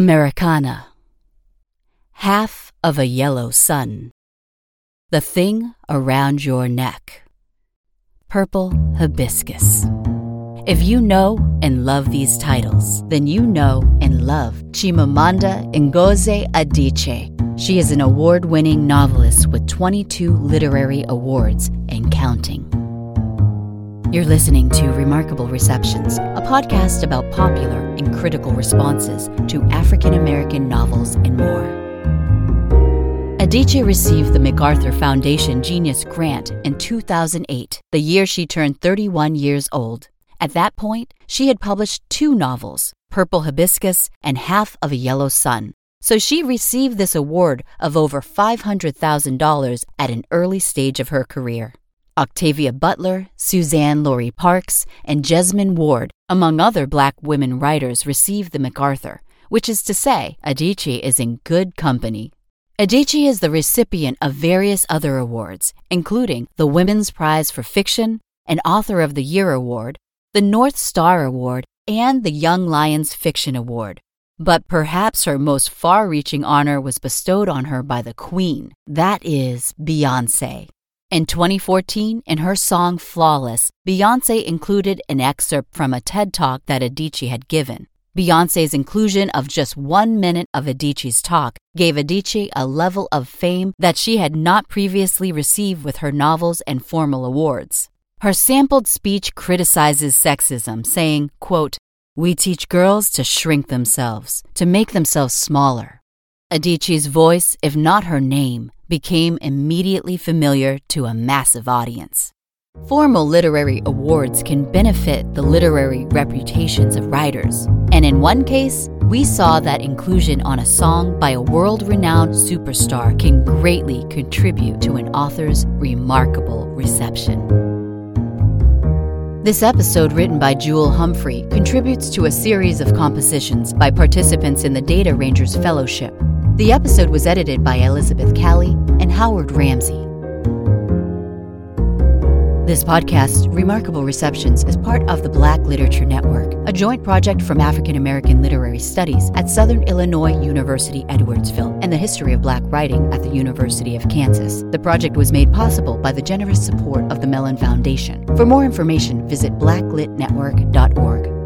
Americanah. Half of a yellow sun. The thing around your neck. Purple hibiscus. If you know and love these titles, then you know and love Chimamanda Ngozi Adichie. She is an award winning novelist with 22 literary awards and counting. You're listening to Remarkable Receptions, a podcast about popular and critical responses to African American novels and more. Adichie received the MacArthur Foundation Genius Grant in 2008, the year she turned 31 years old. At that point, she had published two novels, Purple Hibiscus and Half of a Yellow Sun. So she received this award of over $500,000 at an early stage of her career. Octavia Butler, Suzan-Lori Parks, and Jesmyn Ward, among other black women writers, received the MacArthur, which is to say, Adichie is in good company. Adichie is the recipient of various other awards, including the Women's Prize for Fiction, an Author of the Year Award, the North Star Award, and the Young Lions Fiction Award. But perhaps her most far reaching honor was bestowed on her by the Queen, that is, Beyonce. In 2014, in her song Flawless, Beyonce included an excerpt from a TED Talk that Adichie had given. Beyonce's inclusion of just one minute of Adichie's talk gave Adichie a level of fame that she had not previously received with her novels and formal awards. Her sampled speech criticizes sexism, saying, quote, We teach girls to shrink themselves, to make themselves smaller. Adichie's voice, if not her name, became immediately familiar to a massive audience. Formal literary awards can benefit the literary reputations of writers, and in one case, we saw that inclusion on a song by a world renowned superstar can greatly contribute to an author's remarkable reception. This episode, written by Jewell Humphrey, contributes to a series of compositions by participants in the Data Rangers Fellowship. The episode was edited by Elizabeth Callie and Howard Rambsy. This podcast, Remarkable Receptions, is part of the Black Literature Network, a joint project from African American Literary Studies at Southern Illinois University Edwardsville and the History of Black Writing at the University of Kansas. The project was made possible by the generous support of the Mellon Foundation. For more information, visit blacklitnetwork.org.